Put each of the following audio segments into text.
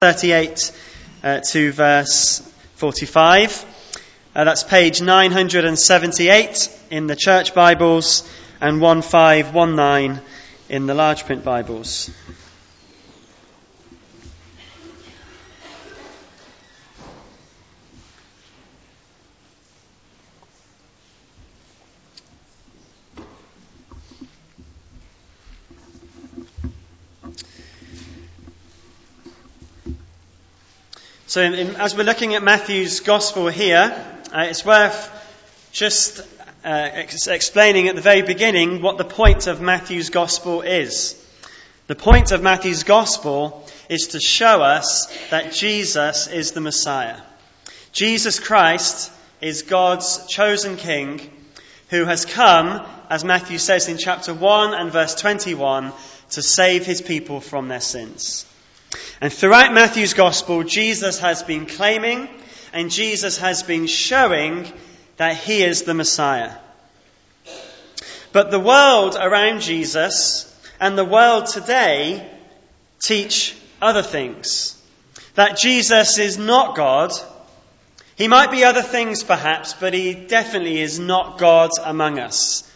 38 uh, to verse 45. Uh, that's page 978 in the church Bibles and 1519 in the large print Bibles. So, in, as we're looking at Matthew's Gospel here, uh, it's worth just uh, ex- explaining at the very beginning what the point of Matthew's Gospel is. The point of Matthew's Gospel is to show us that Jesus is the Messiah. Jesus Christ is God's chosen King who has come, as Matthew says in chapter 1 and verse 21, to save his people from their sins. And throughout Matthew's gospel, Jesus has been claiming and Jesus has been showing that he is the Messiah. But the world around Jesus and the world today teach other things. That Jesus is not God. He might be other things perhaps, but he definitely is not God among us.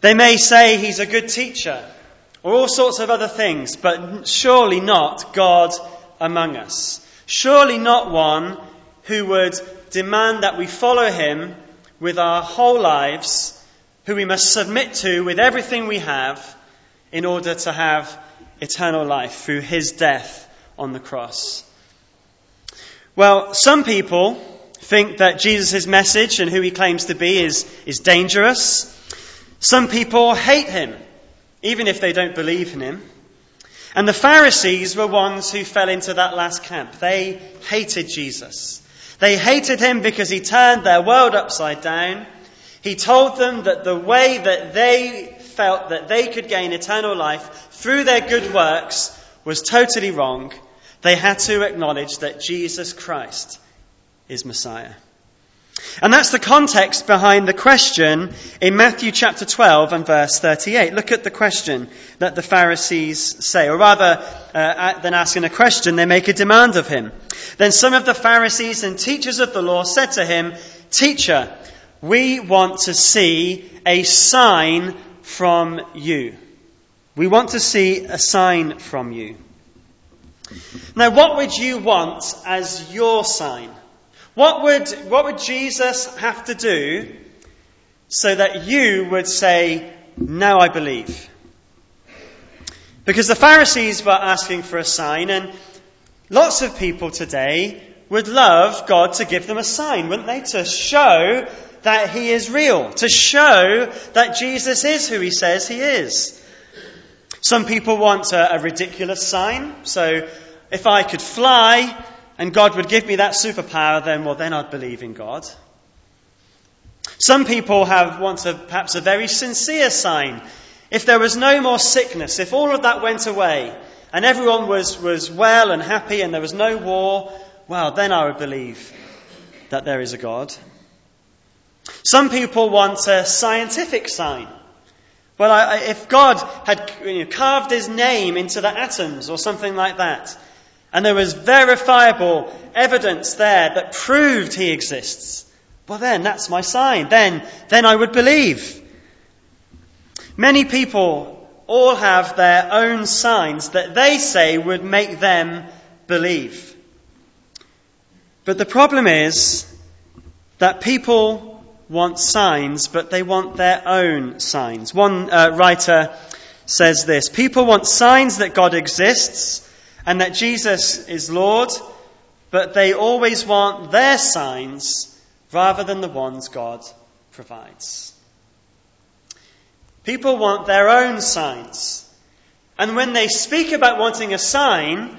They may say he's a good teacher or all sorts of other things, but surely not God among us. Surely not one who would demand that we follow him with our whole lives, who we must submit to with everything we have in order to have eternal life through his death on the cross. Well, some people think that Jesus' message and who he claims to be is, is dangerous. Some people hate him even if they don't believe in him. And the Pharisees were ones who fell into that last camp. They hated Jesus. They hated him because he turned their world upside down. He told them that the way that they felt that they could gain eternal life through their good works was totally wrong. They had to acknowledge that Jesus Christ is Messiah. And that's the context behind the question in Matthew chapter 12 and verse 38. Look at the question that the Pharisees say, or rather uh, than asking a question, they make a demand of him. Then some of the Pharisees and teachers of the law said to him, Teacher, we want to see a sign from you. We want to see a sign from you. Now, what would you want as your sign? What would, what would Jesus have to do so that you would say, Now I believe? Because the Pharisees were asking for a sign, and lots of people today would love God to give them a sign, wouldn't they? To show that He is real, to show that Jesus is who He says He is. Some people want a, a ridiculous sign, so if I could fly, and God would give me that superpower, then, well, then I'd believe in God. Some people have want a, perhaps a very sincere sign. If there was no more sickness, if all of that went away, and everyone was, was well and happy and there was no war, well, then I would believe that there is a God. Some people want a scientific sign. Well, I, if God had you know, carved his name into the atoms or something like that, and there was verifiable evidence there that proved he exists, well then that's my sign. Then, then I would believe. Many people all have their own signs that they say would make them believe. But the problem is that people want signs, but they want their own signs. One uh, writer says this People want signs that God exists and that Jesus is Lord, but they always want their signs rather than the ones God provides. People want their own signs. And when they speak about wanting a sign,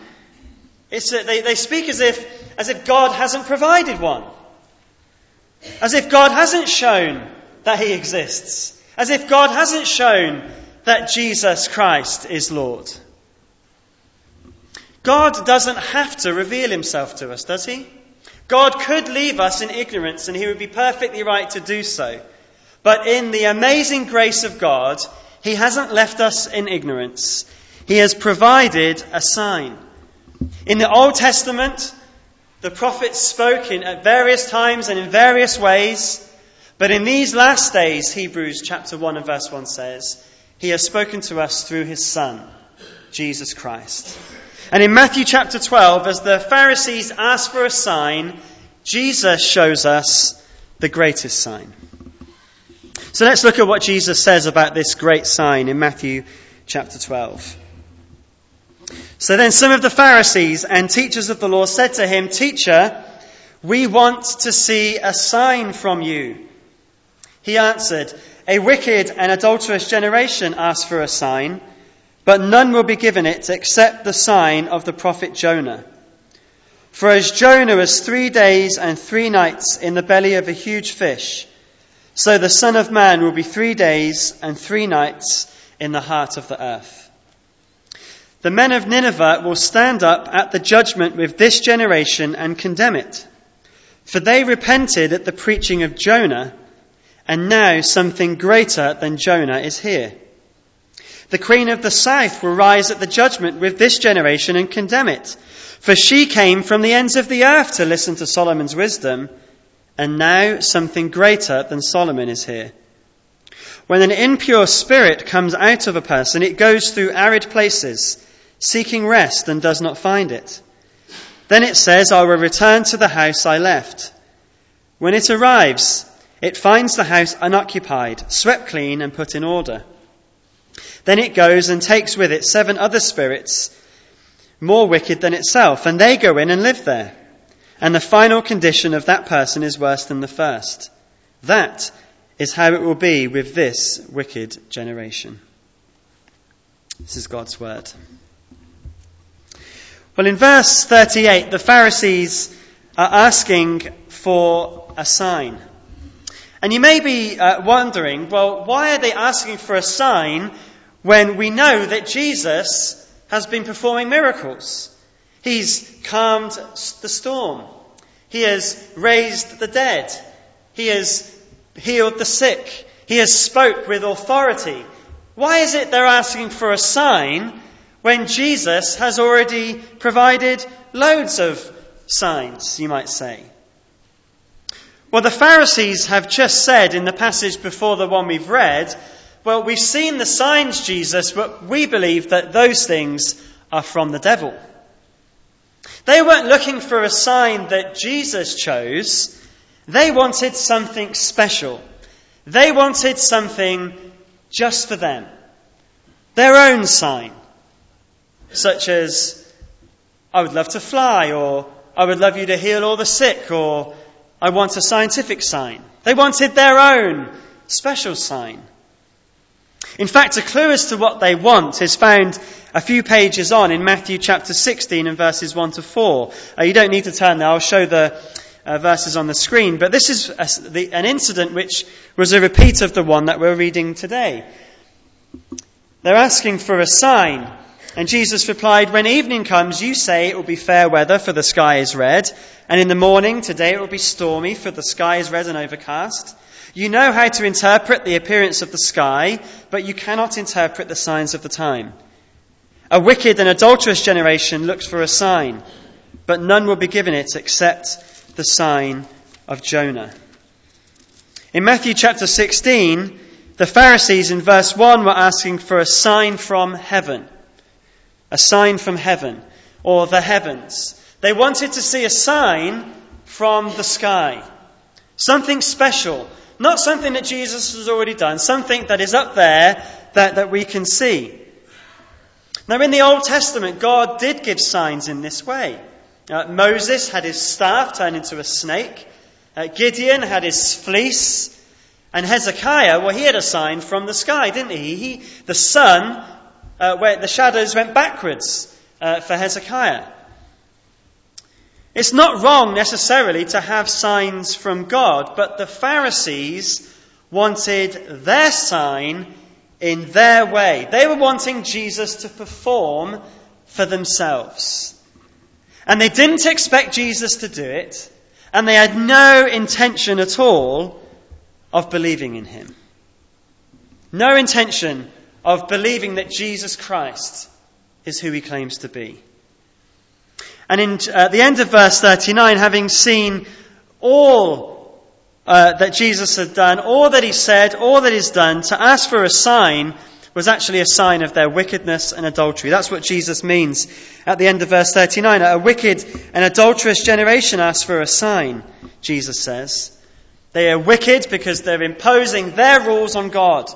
it's that they, they speak as if, as if God hasn't provided one. As if God hasn't shown that He exists. As if God hasn't shown that Jesus Christ is Lord. God doesn't have to reveal himself to us, does he? God could leave us in ignorance and he would be perfectly right to do so. But in the amazing grace of God, he hasn't left us in ignorance. He has provided a sign. In the Old Testament, the prophets spoke in, at various times and in various ways, but in these last days, Hebrews chapter 1 and verse 1 says, He has spoken to us through His Son, Jesus Christ. And in Matthew chapter 12, as the Pharisees ask for a sign, Jesus shows us the greatest sign. So let's look at what Jesus says about this great sign in Matthew chapter 12. So then some of the Pharisees and teachers of the law said to him, Teacher, we want to see a sign from you. He answered, A wicked and adulterous generation asks for a sign, but none will be given it except the sign of the prophet Jonah. For as Jonah was three days and three nights in the belly of a huge fish, so the Son of Man will be three days and three nights in the heart of the earth. The men of Nineveh will stand up at the judgment with this generation and condemn it. For they repented at the preaching of Jonah, and now something greater than Jonah is here. The queen of the south will rise at the judgment with this generation and condemn it. For she came from the ends of the earth to listen to Solomon's wisdom and now something greater than Solomon is here. When an impure spirit comes out of a person, it goes through arid places, seeking rest and does not find it. Then it says, I will return to the house I left. When it arrives, it finds the house unoccupied, swept clean, and put in order. Then it goes and takes with it seven other spirits, more wicked than itself, and they go in and live there and the final condition of that person is worse than the first. That is how it will be with this wicked generation. This is God's word. Well, in verse 38, the Pharisees are asking for a sign. And you may be uh, wondering, well, why are they asking for a sign when we know that Jesus has been performing miracles? He's calmed the storm. He has raised the dead. He has healed the sick. He has spoke with authority. Why is it they're asking for a sign when Jesus has already provided loads of signs, you might say? Well, the Pharisees have just said in the passage before the one we've read, well, we've seen the signs, Jesus, but we believe that those things are from the devil. They weren't looking for a sign that Jesus chose. They wanted something special. They wanted something just for them. Their own sign. Such as, I would love to fly, or I would love you to heal all the sick, or I want a scientific sign. They wanted their own special sign. In fact, a clue as to what they want is found a few pages on in Matthew chapter 16 and verses 1 to 4. Uh, you don't need to turn there, I'll show the uh, verses on the screen. But this is a, the, an incident which was a repeat of the one that we're reading today. They're asking for a sign. And Jesus replied, When evening comes, you say it will be fair weather, for the sky is red. And in the morning, today it will be stormy, for the sky is red and overcast. You know how to interpret the appearance of the sky, but you cannot interpret the signs of the time. A wicked and adulterous generation looks for a sign, but none will be given it except the sign of Jonah. In Matthew chapter 16, the Pharisees in verse 1 were asking for a sign from heaven. A sign from heaven, or the heavens. They wanted to see a sign from the sky. Something special, not something that Jesus has already done, something that is up there that, that we can see. Now, in the Old Testament, God did give signs in this way. Uh, Moses had his staff turn into a snake. Uh, Gideon had his fleece. And Hezekiah, well, he had a sign from the sky, didn't he? he the sun, uh, where the shadows went backwards uh, for Hezekiah. It's not wrong necessarily to have signs from God, but the Pharisees wanted their sign in their way. They were wanting Jesus to perform for themselves. And they didn't expect Jesus to do it, and they had no intention at all of believing in him. No intention of believing that Jesus Christ is who he claims to be. And in, uh, at the end of verse 39, having seen all uh, that Jesus had done, all that he said, all that he's done, to ask for a sign was actually a sign of their wickedness and adultery. That's what Jesus means at the end of verse 39. A wicked and adulterous generation asks for a sign, Jesus says. They are wicked because they're imposing their rules on God.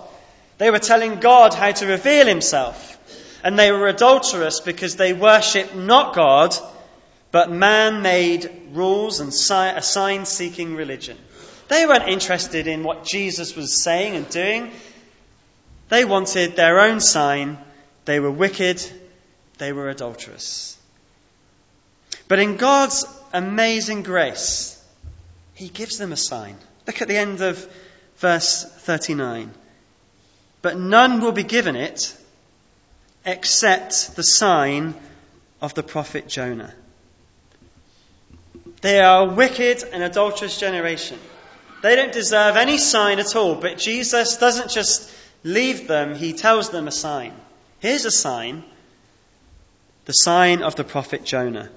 They were telling God how to reveal himself. And they were adulterous because they worshipped not God, but man made rules and a sign seeking religion. They weren't interested in what Jesus was saying and doing. They wanted their own sign. They were wicked. They were adulterous. But in God's amazing grace, He gives them a sign. Look at the end of verse 39. But none will be given it except the sign of the prophet Jonah. They are a wicked and adulterous generation. They don't deserve any sign at all, but Jesus doesn't just leave them, he tells them a sign. Here's a sign the sign of the prophet Jonah.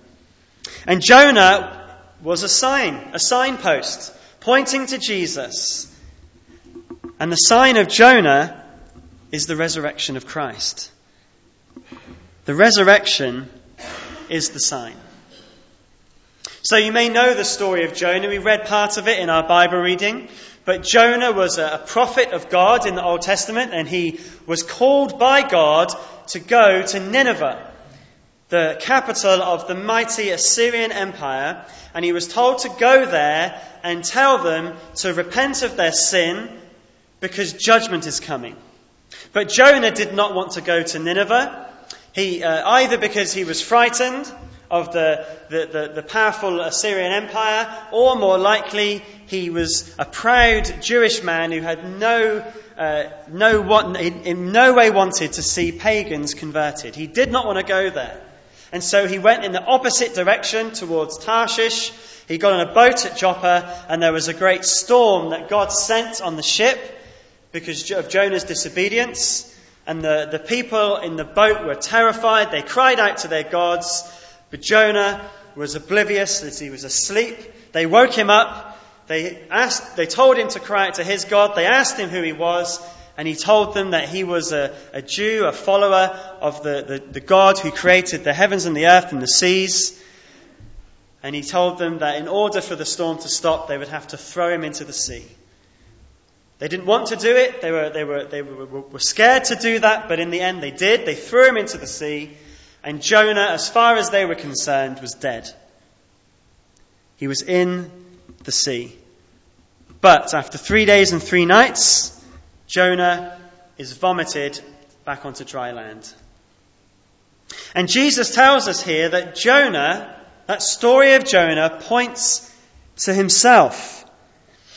And Jonah was a sign, a signpost, pointing to Jesus. And the sign of Jonah is the resurrection of Christ. The resurrection is the sign. So you may know the story of Jonah. We read part of it in our Bible reading. But Jonah was a prophet of God in the Old Testament, and he was called by God to go to Nineveh, the capital of the mighty Assyrian Empire, and he was told to go there and tell them to repent of their sin because judgment is coming. But Jonah did not want to go to Nineveh, he, uh, either because he was frightened of the, the, the, the powerful Assyrian Empire, or more likely, he was a proud Jewish man who had no, uh, no what, in, in no way wanted to see pagans converted. He did not want to go there. And so he went in the opposite direction towards Tarshish. He got on a boat at Joppa, and there was a great storm that God sent on the ship because of Jonah's disobedience. And the, the people in the boat were terrified. They cried out to their gods. But Jonah was oblivious as he was asleep. They woke him up. They asked, they told him to cry out to his God. They asked him who he was. And he told them that he was a, a Jew, a follower of the, the, the God who created the heavens and the earth and the seas. And he told them that in order for the storm to stop, they would have to throw him into the sea. They didn't want to do it. They were, they were, they were, were scared to do that, but in the end they did. They threw him into the sea. And Jonah, as far as they were concerned, was dead. He was in the sea. But after three days and three nights, Jonah is vomited back onto dry land. And Jesus tells us here that Jonah, that story of Jonah, points to himself.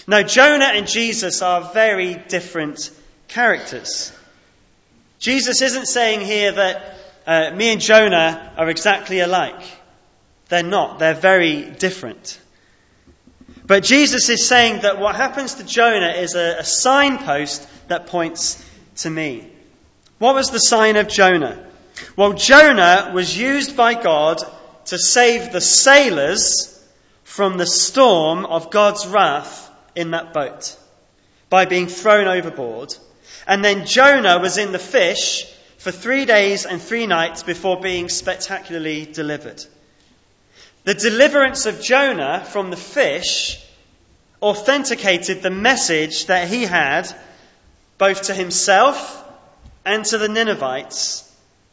Now, Jonah and Jesus are very different characters. Jesus isn't saying here that uh, me and Jonah are exactly alike. They're not. They're very different. But Jesus is saying that what happens to Jonah is a, a signpost that points to me. What was the sign of Jonah? Well, Jonah was used by God to save the sailors from the storm of God's wrath in that boat by being thrown overboard. And then Jonah was in the fish for three days and three nights before being spectacularly delivered. The deliverance of Jonah from the fish authenticated the message that he had both to himself and to the Ninevites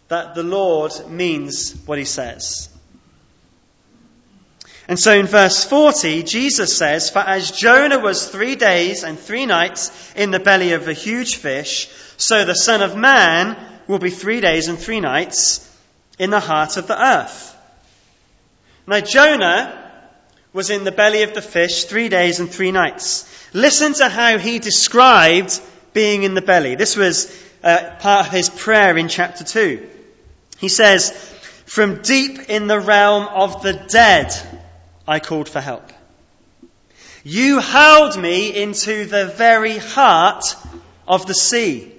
that the Lord means what he says. And so in verse 40, Jesus says, For as Jonah was three days and three nights in the belly of a huge fish, so the Son of Man will be three days and three nights in the heart of the earth. Now, Jonah was in the belly of the fish three days and three nights. Listen to how he described being in the belly. This was uh, part of his prayer in chapter 2. He says, From deep in the realm of the dead, I called for help. You hurled me into the very heart of the sea.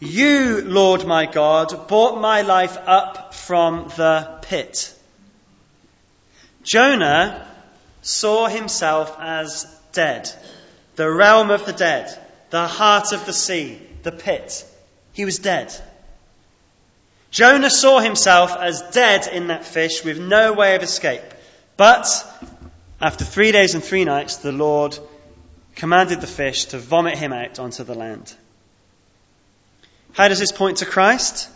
You, Lord my God, brought my life up from the pit. Jonah saw himself as dead, the realm of the dead, the heart of the sea, the pit. He was dead. Jonah saw himself as dead in that fish with no way of escape. But after three days and three nights, the Lord commanded the fish to vomit him out onto the land. How does this point to Christ?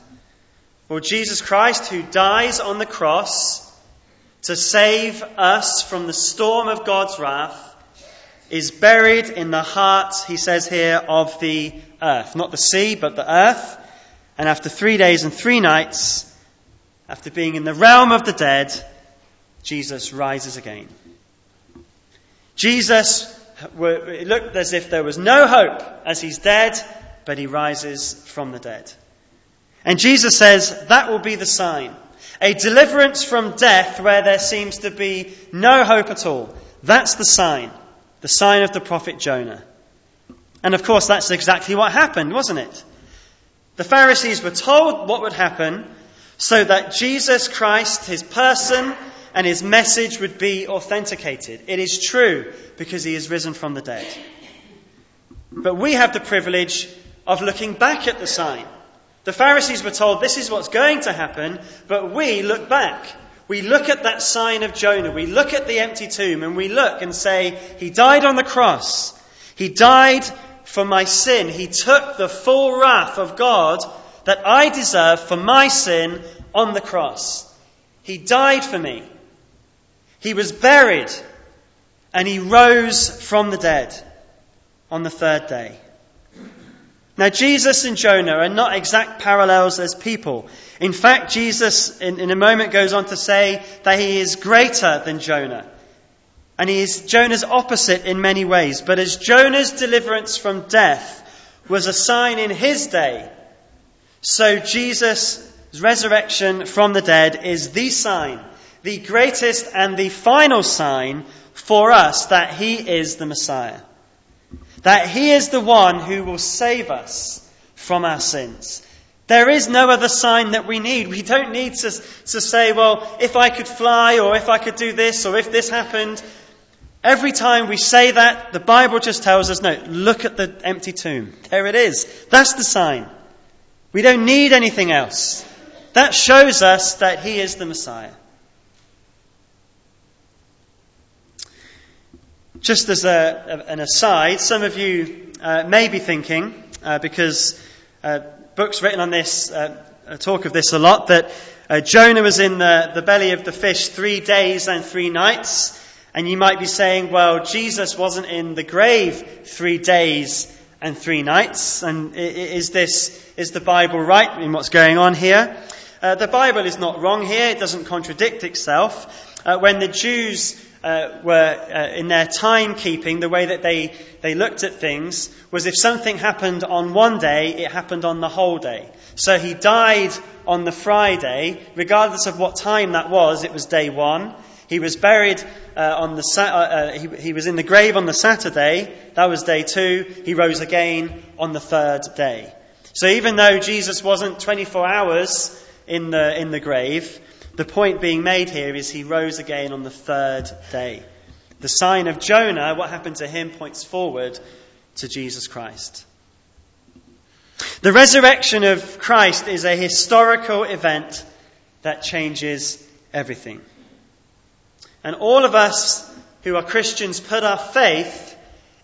Well, Jesus Christ, who dies on the cross to save us from the storm of God's wrath, is buried in the heart, he says here, of the earth. Not the sea, but the earth. And after three days and three nights, after being in the realm of the dead, Jesus rises again. Jesus, it looked as if there was no hope as he's dead, but he rises from the dead. And Jesus says that will be the sign. A deliverance from death where there seems to be no hope at all. That's the sign. The sign of the prophet Jonah. And of course, that's exactly what happened, wasn't it? The Pharisees were told what would happen so that Jesus Christ, his person, and his message would be authenticated. It is true because he is risen from the dead. But we have the privilege of looking back at the sign. The Pharisees were told this is what's going to happen, but we look back. We look at that sign of Jonah. We look at the empty tomb and we look and say, He died on the cross. He died for my sin. He took the full wrath of God that I deserve for my sin on the cross. He died for me. He was buried and he rose from the dead on the third day. Now, Jesus and Jonah are not exact parallels as people. In fact, Jesus, in, in, a moment, goes on to say that he is greater than Jonah. And he is Jonah's opposite in many ways. But as Jonah's deliverance from death was a sign in his day, so Jesus' resurrection from the dead is the sign the greatest and the final sign for us that He is the Messiah. That He is the one who will save us from our sins. There is no other sign that we need. We don't need to, to say, well, if I could fly, or if I could do this, or if this happened. Every time we say that, the Bible just tells us, no, look at the empty tomb. There it is. That's the sign. We don't need anything else. That shows us that He is the Messiah. Just as a, an aside, some of you uh, may be thinking, uh, because uh, books written on this uh, talk of this a lot, that uh, Jonah was in the, the belly of the fish three days and three nights. And you might be saying, well, Jesus wasn't in the grave three days and three nights. And is this, is the Bible right in what's going on here? Uh, the Bible is not wrong here. It doesn't contradict itself. Uh, when the Jews uh, were uh, in their timekeeping, the way that they, they looked at things was if something happened on one day, it happened on the whole day. So he died on the Friday, regardless of what time that was, it was day one. He was buried uh, on the, uh, uh, he, he was in the grave on the Saturday, that was day two. He rose again on the third day. So even though Jesus wasn't 24 hours in the, in the grave, the point being made here is he rose again on the third day. The sign of Jonah, what happened to him, points forward to Jesus Christ. The resurrection of Christ is a historical event that changes everything. And all of us who are Christians put our faith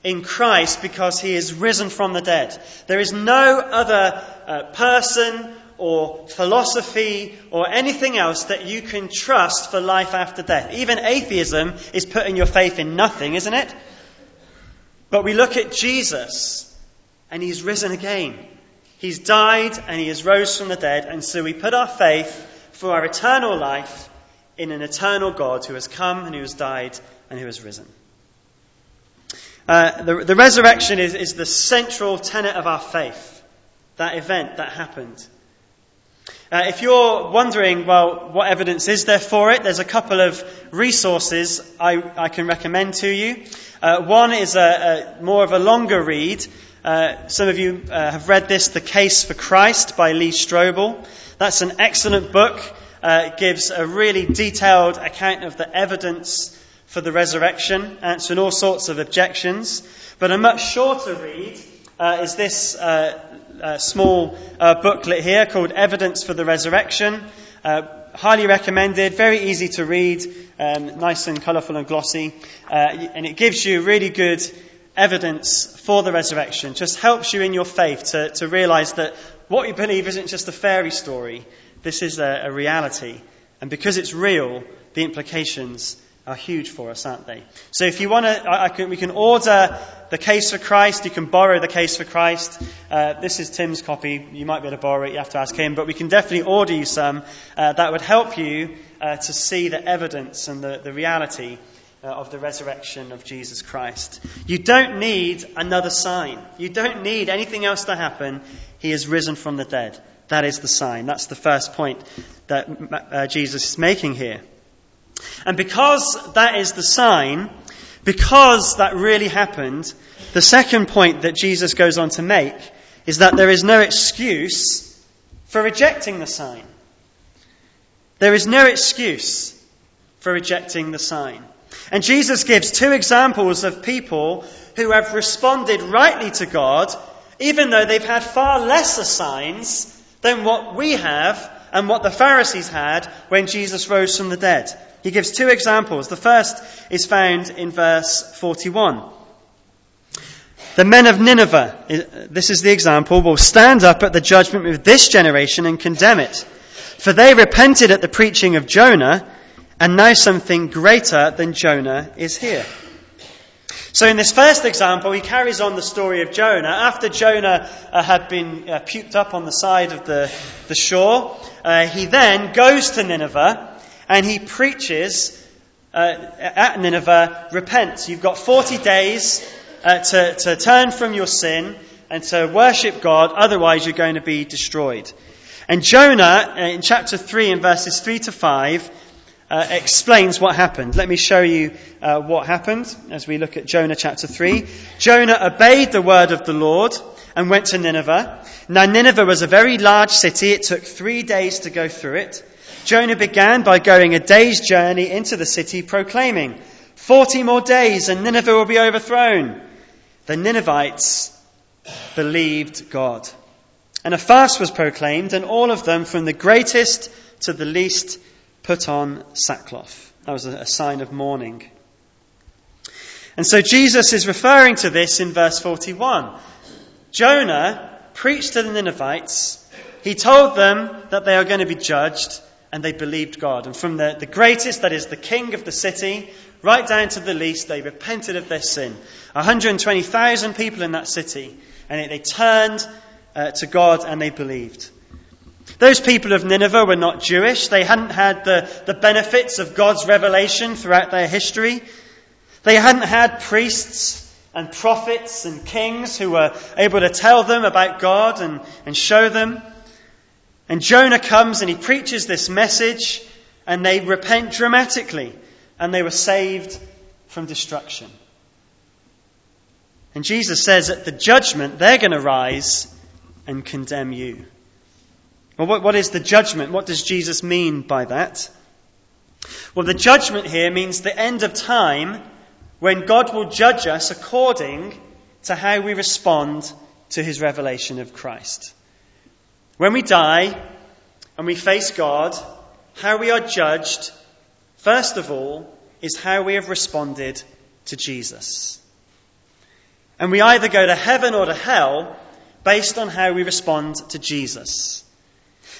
in Christ because he is risen from the dead. There is no other uh, person or philosophy or anything else that you can trust for life after death. Even atheism is putting your faith in nothing, isn't it? But we look at Jesus and he's risen again. He's died and he has rose from the dead, and so we put our faith for our eternal life in an eternal God who has come and who has died and who has risen. Uh, the, the resurrection is, is the central tenet of our faith, that event that happened. Uh, if you're wondering, well, what evidence is there for it, there's a couple of resources I, I can recommend to you. Uh, one is a, a, more of a longer read. Uh, some of you uh, have read this, The Case for Christ by Lee Strobel. That's an excellent book. Uh, gives a really detailed account of the evidence for the resurrection, answering all sorts of objections. But a much shorter read uh, is this uh, uh, small uh, booklet here called Evidence for the Resurrection. Uh, highly recommended, very easy to read, um, nice and colourful and glossy, uh, and it gives you really good evidence for the resurrection. Just helps you in your faith to, to realise that what you believe isn't just a fairy story. This is a, a reality. And because it's real, the implications are huge for us, aren't they? So if you want to, we can order the case for Christ. You can borrow the case for Christ. Uh, this is Tim's copy. You might be able to borrow it. You have to ask him. But we can definitely order you some. Uh, that would help you uh, to see the evidence and the, the reality of the resurrection of Jesus Christ. You don't need another sign. You don't need anything else to happen. He is risen from the dead. That is the sign. That's the first point that uh, Jesus is making here. And because that is the sign, because that really happened, the second point that Jesus goes on to make is that there is no excuse for rejecting the sign. There is no excuse for rejecting the sign. And Jesus gives two examples of people who have responded rightly to God, even though they've had far lesser signs than what we have and what the Pharisees had when Jesus rose from the dead. He gives two examples. The first is found in verse 41. The men of Nineveh, this is the example, will stand up at the judgment of this generation and condemn it. For they repented at the preaching of Jonah, and now something greater than Jonah is here. So in this first example, he carries on the story of Jonah. After Jonah uh, had been uh, puked up on the side of the, the shore, uh, he then goes to Nineveh and he preaches uh, at Nineveh, repent. You've got 40 days uh, to, to turn from your sin and to worship God, otherwise you're going to be destroyed. And Jonah, uh, in chapter 3, in verses 3 to 5, uh, explains what happened. Let me show you uh, what happened as we look at Jonah chapter 3. Jonah obeyed the word of the Lord and went to Nineveh. Now, Nineveh was a very large city. It took three days to go through it. Jonah began by going a day's journey into the city, proclaiming, Forty more days and Nineveh will be overthrown. The Ninevites believed God. And a fast was proclaimed, and all of them, from the greatest to the least, put on sackcloth. That was a, sign of mourning. And so Jesus is referring to this in verse 41. Jonah preached to the Ninevites. He told them that they are going to be judged, and they believed God. And from the, the greatest, that is the king of the city, right down to the least, they repented of their sin. 120,000 people in that city, and they turned uh, to God and they believed. Those people of Nineveh were not Jewish. They hadn't had the, the benefits of God's revelation throughout their history. They hadn't had priests and prophets and kings who were able to tell them about God and, and show them. And Jonah comes and he preaches this message, and they repent dramatically, and they were saved from destruction. And Jesus says at the judgment, they're going to rise and condemn you. Well, what, what is the judgment? What does Jesus mean by that? Well, the judgment here means the end of time when God will judge us according to how we respond to his revelation of Christ. When we die and we face God, how we are judged, first of all, is how we have responded to Jesus. And we either go to heaven or to hell based on how we respond to Jesus.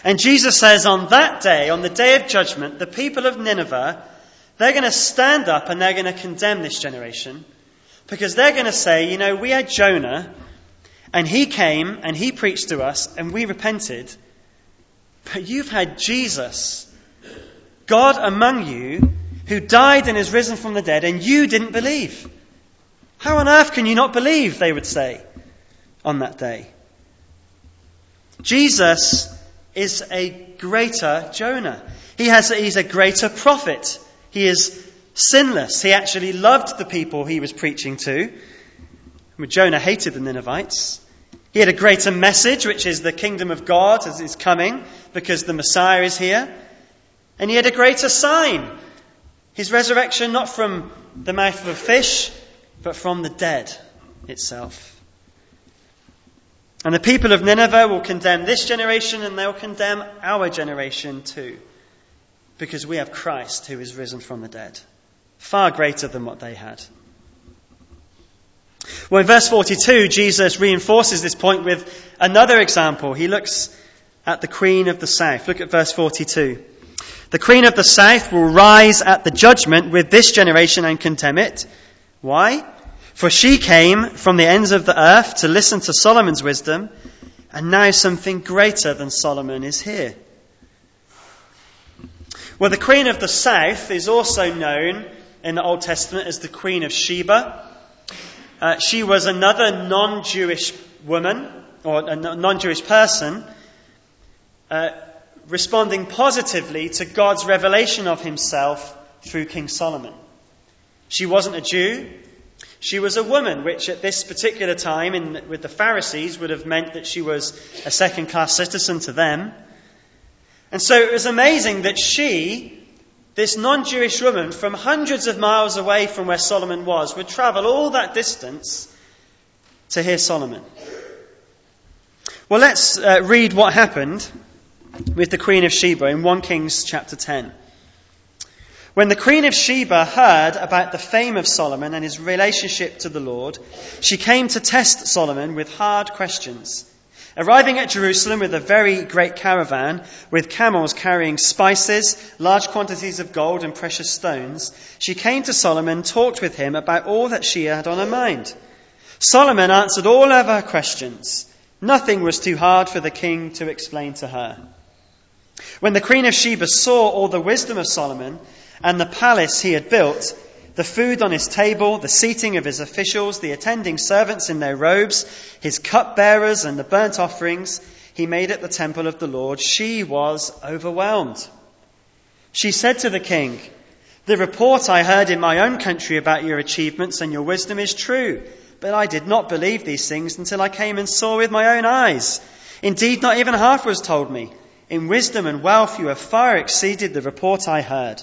And Jesus says on that day, on the day of judgment, the people of Nineveh, they're going to stand up and they're going to condemn this generation because they're going to say, you know, we had Jonah and he came and he preached to us and we repented. But you've had Jesus, God among you, who died and is risen from the dead, and you didn't believe. How on earth can you not believe, they would say on that day? Jesus is a greater Jonah. He has, he's a greater prophet. He is sinless. He actually loved the people he was preaching to. Jonah hated the Ninevites. He had a greater message, which is the kingdom of God is coming because the Messiah is here. And he had a greater sign. His resurrection, not from the mouth of a fish, but from the dead itself. And the people of Nineveh will condemn this generation and they'll condemn our generation too. Because we have Christ who is risen from the dead. Far greater than what they had. Well, in verse 42, Jesus reinforces this point with another example. He looks at the Queen of the South. Look at verse 42. The Queen of the South will rise at the judgment with this generation and condemn it. Why? For she came from the ends of the earth to listen to Solomon's wisdom, and now something greater than Solomon is here. Well, the Queen of the South is also known in the Old Testament as the Queen of Sheba. Uh, she was another non Jewish woman, or a non Jewish person, uh, responding positively to God's revelation of himself through King Solomon. She wasn't a Jew. She was a woman, which at this particular time in, with the Pharisees would have meant that she was a second class citizen to them. And so it was amazing that she this non Jewish woman from hundreds of miles away from where Solomon was would travel all that distance to hear Solomon. Well, let's uh, read what happened with the Queen of Sheba in 1 Kings chapter 10. When the Queen of Sheba heard about the fame of Solomon and his relationship to the Lord, she came to test Solomon with hard questions. Arriving at Jerusalem with a very great caravan, with camels carrying spices, large quantities of gold, and precious stones, she came to Solomon and talked with him about all that she had on her mind. Solomon answered all of her questions. Nothing was too hard for the king to explain to her. When the queen of Sheba saw all the wisdom of Solomon and the palace he had built, the food on his table, the seating of his officials, the attending servants in their robes, his cupbearers, and the burnt offerings he made at the temple of the Lord, she was overwhelmed. She said to the king, The report I heard in my own country about your achievements and your wisdom is true, but I did not believe these things until I came and saw with my own eyes. Indeed, not even half was told me. In wisdom and wealth you have far exceeded the report I heard.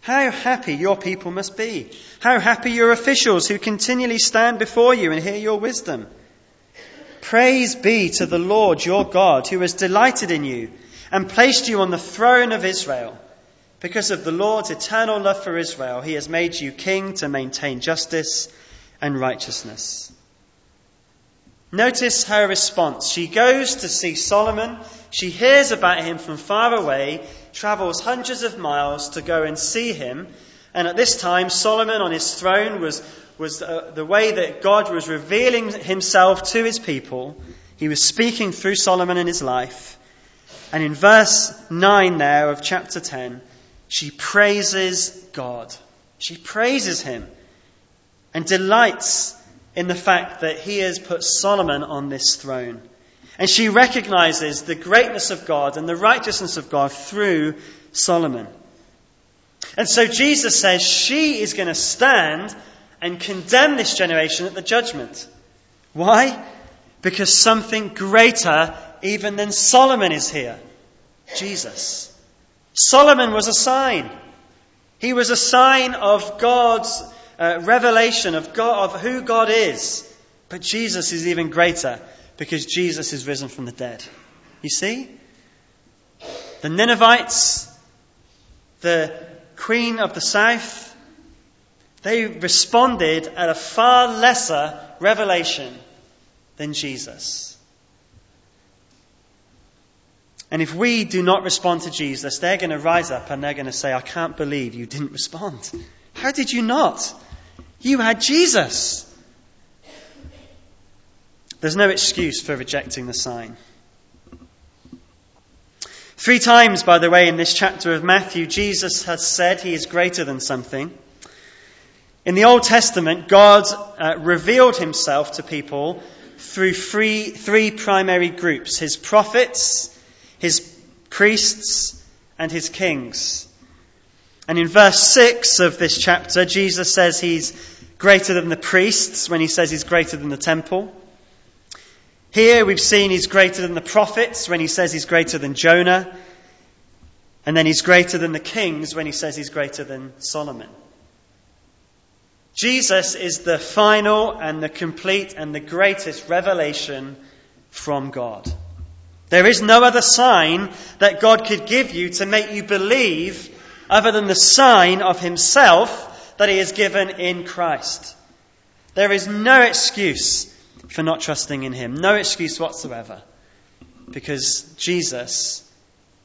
How happy your people must be. How happy your officials who continually stand before you and hear your wisdom. Praise be to the Lord your God who has delighted in you and placed you on the throne of Israel. Because of the Lord's eternal love for Israel, he has made you king to maintain justice and righteousness. Notice her response. She goes to see Solomon. She hears about him from far away, travels hundreds of miles to go and see him. And at this time, Solomon on his throne was, was uh, the way that God was revealing himself to his people. He was speaking through Solomon in his life. And in verse 9 there of chapter 10, she praises God. She praises him and delights in the fact that he has put Solomon on this throne. And she recognizes the greatness of God and the righteousness of God through Solomon. And so Jesus says she is going to stand and condemn this generation at the judgment. Why? Because something greater even than Solomon is here. Jesus. Solomon was a sign. He was a sign of God's uh, revelation of, God, of who God is. But Jesus is even greater because Jesus is risen from the dead. You see? The Ninevites, the queen of the south, they responded at a far lesser revelation than Jesus. And if we do not respond to Jesus, they're going to rise up and they're going to say, I can't believe you didn't respond. How did you not? You had Jesus. There's no excuse for rejecting the sign. Three times, by the way, in this chapter of Matthew, Jesus has said he is greater than something. In the Old Testament, God uh, revealed himself to people through three, three primary groups his prophets, his priests and his kings. And in verse 6 of this chapter, Jesus says he's greater than the priests when he says he's greater than the temple. Here we've seen he's greater than the prophets when he says he's greater than Jonah. And then he's greater than the kings when he says he's greater than Solomon. Jesus is the final and the complete and the greatest revelation from God. There is no other sign that God could give you to make you believe other than the sign of Himself that He has given in Christ. There is no excuse for not trusting in Him, no excuse whatsoever, because Jesus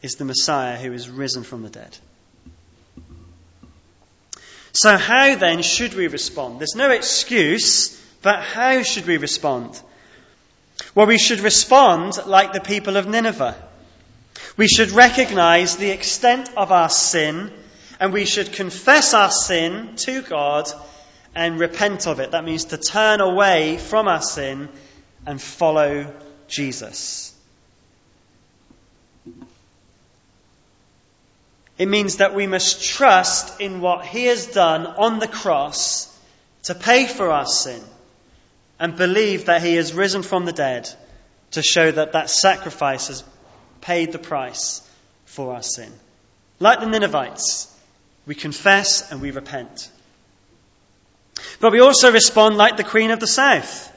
is the Messiah who is risen from the dead. So, how then should we respond? There's no excuse, but how should we respond? Well, we should respond like the people of Nineveh. We should recognize the extent of our sin, and we should confess our sin to God and repent of it. That means to turn away from our sin and follow Jesus. It means that we must trust in what He has done on the cross to pay for our sin and believe that He has risen from the dead to show that that sacrifice has paid the price for our sin. Like the Ninevites, we confess and we repent. But we also respond like the Queen of the South,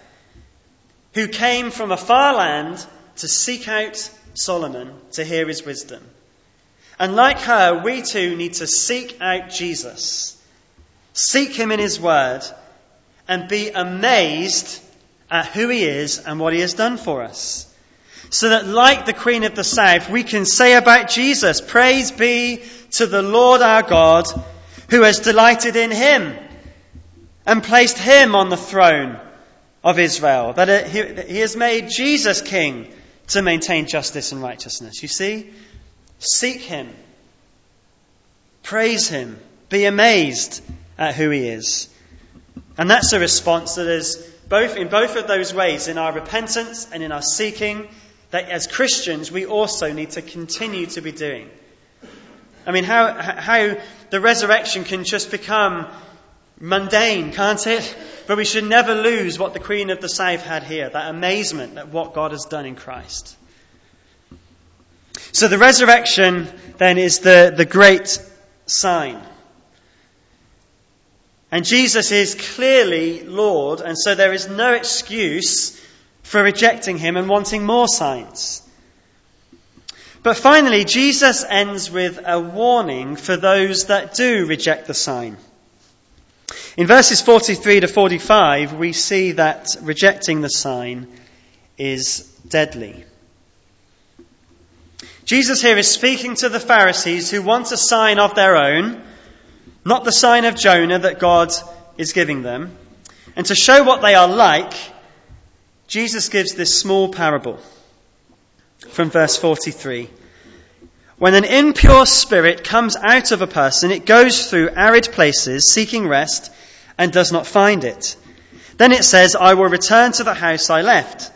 who came from a far land to seek out Solomon to hear his wisdom. And like her, we too need to seek out Jesus, seek him in his word, and be amazed at who he is and what he has done for us. So that, like the Queen of the South, we can say about Jesus, Praise be to the Lord our God, who has delighted in him and placed him on the throne of Israel. That he has made Jesus king to maintain justice and righteousness. You see? Seek Him. Praise Him. Be amazed at who He is. And that's a response that is both in both of those ways, in our repentance and in our seeking, that as Christians we also need to continue to be doing. I mean, how, how the resurrection can just become mundane, can't it? But we should never lose what the Queen of the South had here that amazement at what God has done in Christ. So the resurrection then is the, the great sign. And Jesus is clearly Lord, and so there is no excuse for rejecting him and wanting more signs. But finally, Jesus ends with a warning for those that do reject the sign. In verses 43 to 45, we see that rejecting the sign is deadly. Jesus here is speaking to the Pharisees who want a sign of their own, not the sign of Jonah that God is giving them. And to show what they are like, Jesus gives this small parable from verse 43. When an impure spirit comes out of a person, it goes through arid places seeking rest and does not find it. Then it says, I will return to the house I left.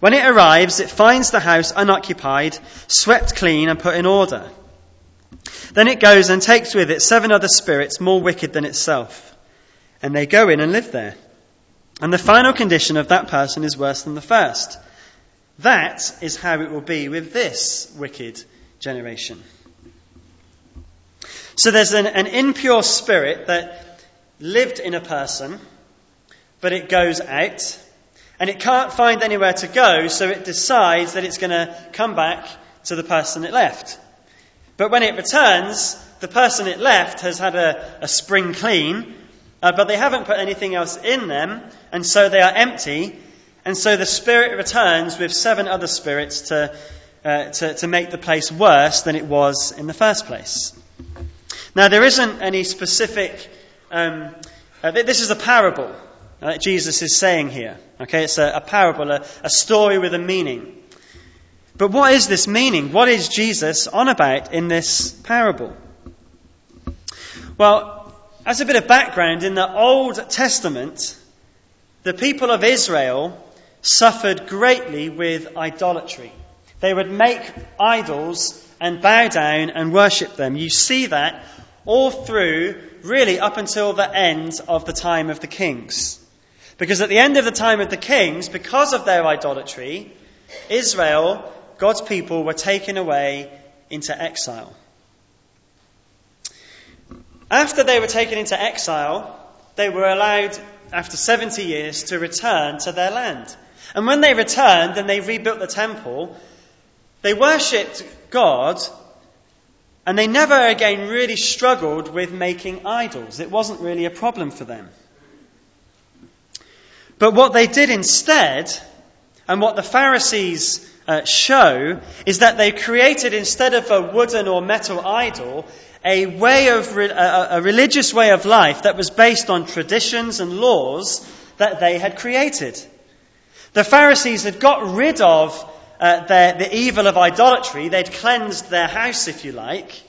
When it arrives, it finds the house unoccupied, swept clean, and put in order. Then it goes and takes with it seven other spirits more wicked than itself, and they go in and live there. And the final condition of that person is worse than the first. That is how it will be with this wicked generation. So there's an, an impure spirit that lived in a person, but it goes out and it can't find anywhere to go, so it decides that it's going to come back to the person it left. But when it returns, the person it left has had a, a spring clean, uh, but they haven't put anything else in them, and so they are empty. And so the spirit returns with seven other spirits to, uh, to, to make the place worse than it was in the first place. Now, there isn't any specific. Um, uh, this is a parable that uh, Jesus is saying here. Okay, it's a, a parable, a, a story with a meaning. But what is this meaning? What is Jesus on about in this parable? Well, as a bit of background, in the Old Testament, the people of Israel suffered greatly with idolatry. They would make idols and bow down and worship them. You see that all through, really, up until the end of the time of the kings. Because at the end of the time of the kings, because of their idolatry, Israel, God's people, were taken away into exile. After they were taken into exile, they were allowed, after 70 years, to return to their land. And when they returned and they rebuilt the temple, they worshipped God and they never again really struggled with making idols. It wasn't really a problem for them. But what they did instead, and what the Pharisees uh, show, is that they created, instead of a wooden or metal idol, a way of re- a, a religious way of life that was based on traditions and laws that they had created. The Pharisees had got rid of uh, their, the evil of idolatry. They'd cleansed their house, if you like.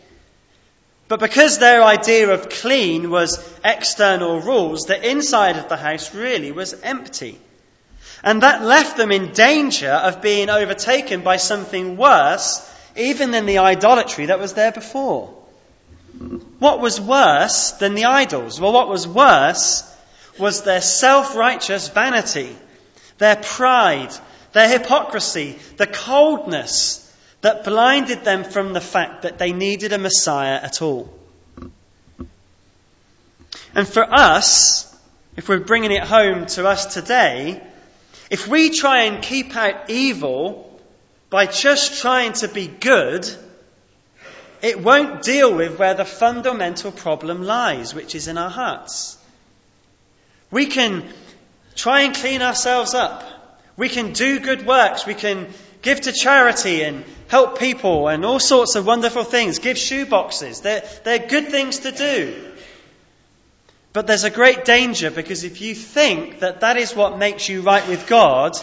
But because their idea of clean was external rules, the inside of the house really was empty. And that left them in danger of being overtaken by something worse, even than the idolatry that was there before. What was worse than the idols? Well, what was worse was their self righteous vanity, their pride, their hypocrisy, the coldness that blinded them from the fact that they needed a Messiah at all. And for us, if we're bringing it home to us today, if we try and keep out evil by just trying to be good, it won't deal with where the fundamental problem lies, which is in our hearts. We can try and clean ourselves up. We can do good works. We can give to charity and help people and all sorts of wonderful things. Give shoe boxes. They're, they're good things to do. But there's a great danger because if you think that that is what makes you right with God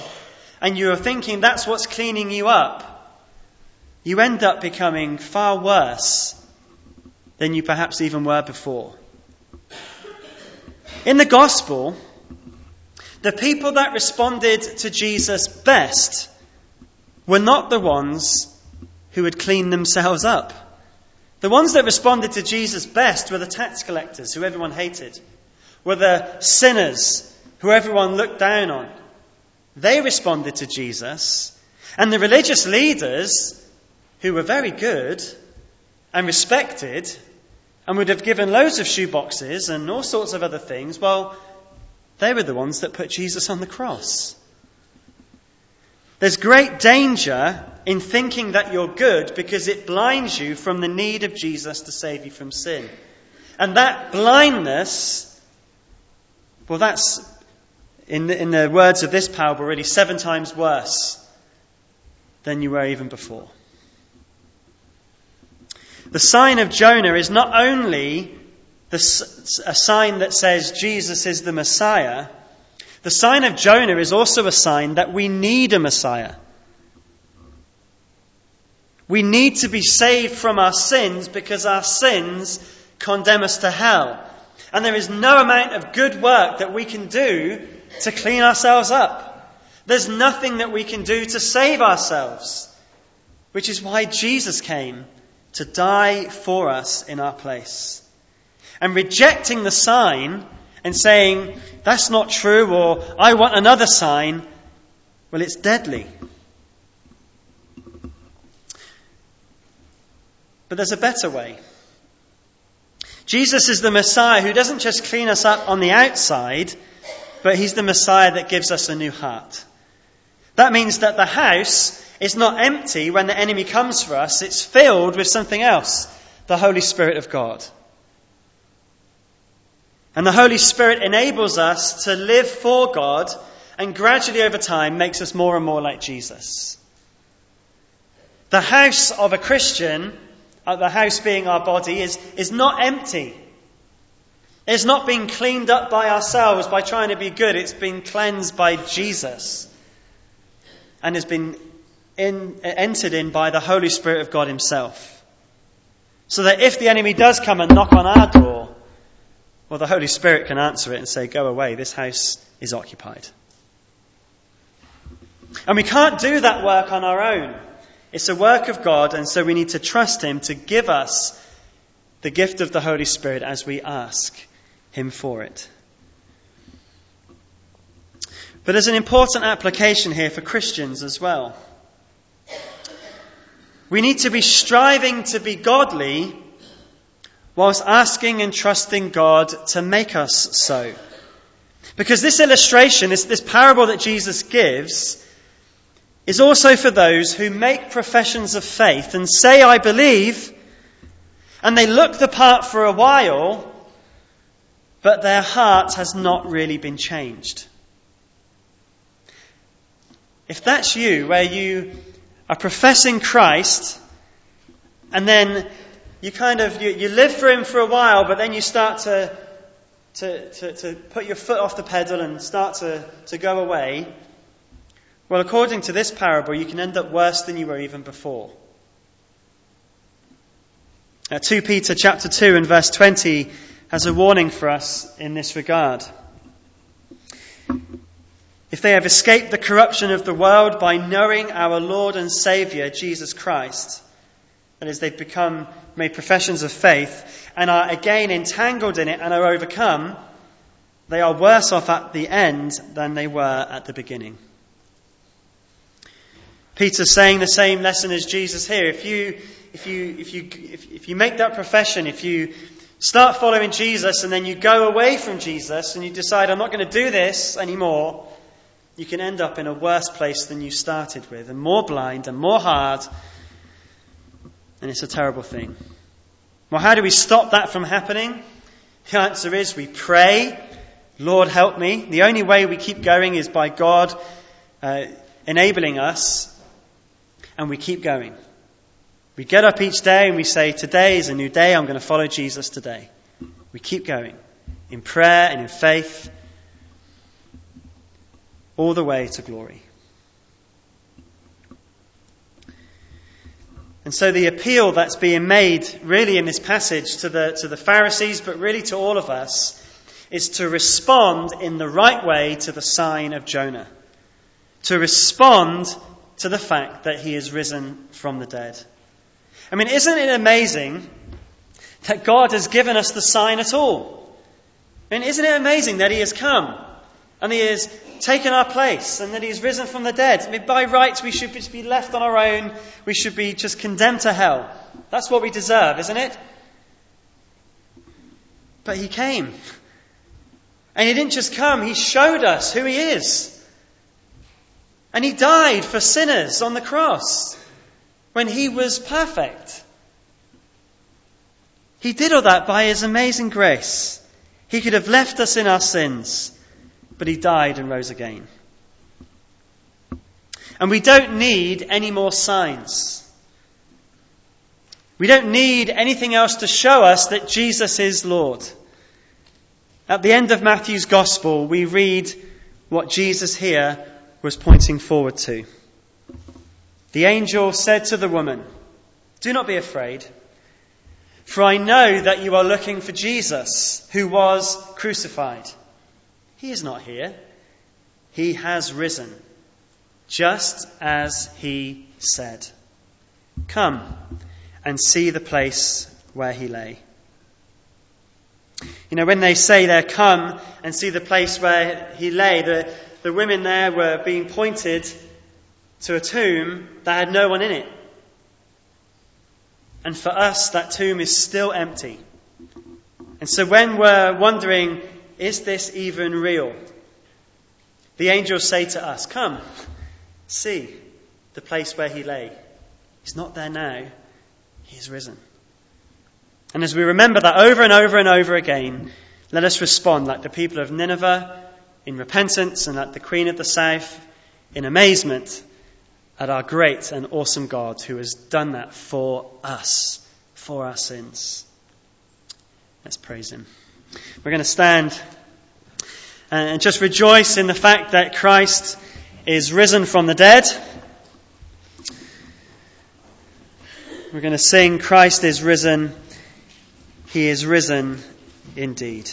and you're thinking that's what's cleaning you up, you end up becoming far worse than you perhaps even were before. In the gospel, the people that responded to Jesus best were not the ones who had cleaned themselves up. The ones that responded to Jesus best were the tax collectors, who everyone hated, were the sinners, who everyone looked down on. They responded to Jesus, and the religious leaders, who were very good and respected, and would have given loads of shoeboxes and all sorts of other things, well, they were the ones that put Jesus on the cross. There's great danger in thinking that you're good because it blinds you from the need of Jesus to save you from sin. And that blindness, well, that's, in the, in the words of this parable, really seven times worse than you were even before. The sign of Jonah is not only the, a sign that says Jesus is the Messiah, the sign of Jonah is also a sign that we need a Messiah. We need to be saved from our sins because our sins condemn us to hell. And there is no amount of good work that we can do to clean ourselves up. There's nothing that we can do to save ourselves, which is why Jesus came to die for us in our place. And rejecting the sign and saying, that's not true, or I want another sign, well, it's deadly. But there's a better way. Jesus is the Messiah who doesn't just clean us up on the outside, but he's the Messiah that gives us a new heart. That means that the house is not empty when the enemy comes for us, it's filled with something else the Holy Spirit of God. And the Holy Spirit enables us to live for God and gradually over time makes us more and more like Jesus. The house of a Christian, uh, the house being our body, is, is not empty. It's not being cleaned up by ourselves by trying to be good. It's been cleansed by Jesus and has been in, entered in by the Holy Spirit of God Himself. So that if the enemy does come and knock on our door, well, the Holy Spirit can answer it and say, Go away, this house is occupied. And we can't do that work on our own. It's a work of God, and so we need to trust Him to give us the gift of the Holy Spirit as we ask Him for it. But there's an important application here for Christians as well. We need to be striving to be godly whilst asking and trusting God to make us so. Because this illustration, this, this parable that Jesus gives, is also for those who make professions of faith and say, I believe, and they look the part for a while, but their heart has not really been changed. If that's you, where you are professing Christ, and then you kind of you, you live for him for a while, but then you start to, to, to, to put your foot off the pedal and start to, to go away, well, according to this parable, you can end up worse than you were even before. Uh, 2 Peter chapter 2 and verse 20 has a warning for us in this regard. If they have escaped the corruption of the world by knowing our Lord and Saviour, Jesus Christ, that is, they've become, made professions of faith, and are again entangled in it and are overcome, they are worse off at the end than they were at the beginning. Peter's saying the same lesson as Jesus here. If you, if you, if you, if, if you make that profession, if you start following Jesus and then you go away from Jesus and you decide, I'm not going to do this anymore, you can end up in a worse place than you started with, and more blind and more hard, and it's a terrible thing. Well, how do we stop that from happening? The answer is we pray, Lord, help me. The only way we keep going is by God uh, enabling us and we keep going. We get up each day and we say, Today is a new day. I'm going to follow Jesus today. We keep going in prayer and in faith all the way to glory. And so the appeal that's being made really in this passage to the, to the Pharisees, but really to all of us, is to respond in the right way to the sign of Jonah. To respond to the fact that he is risen from the dead. I mean, isn't it amazing that God has given us the sign at all? I mean, isn't it amazing that he has come and he has taken our place and that he has risen from the dead? I mean, by rights, we should be left on our own. We should be just condemned to hell. That's what we deserve, isn't it? But he came. And he didn't just come, he showed us who he is. And he died for sinners on the cross when he was perfect. He did all that by his amazing grace. He could have left us in our sins, but he died and rose again. And we don't need any more signs. We don't need anything else to show us that Jesus is Lord. At the end of Matthew's Gospel, we read what Jesus here was pointing forward to. The angel said to the woman, Do not be afraid, for I know that you are looking for Jesus, who was crucified. He is not here. He has risen, just as he said. Come and see the place where he lay. You know, when they say there, come and see the place where he lay, the, the women there were being pointed to a tomb that had no one in it. And for us, that tomb is still empty. And so when we're wondering, is this even real? The angels say to us, Come, see the place where he lay. He's not there now, he's risen. And as we remember that over and over and over again, let us respond like the people of Nineveh in repentance and like the Queen of the South in amazement at our great and awesome God who has done that for us, for our sins. Let's praise Him. We're going to stand and just rejoice in the fact that Christ is risen from the dead. We're going to sing, Christ is risen. He is risen indeed.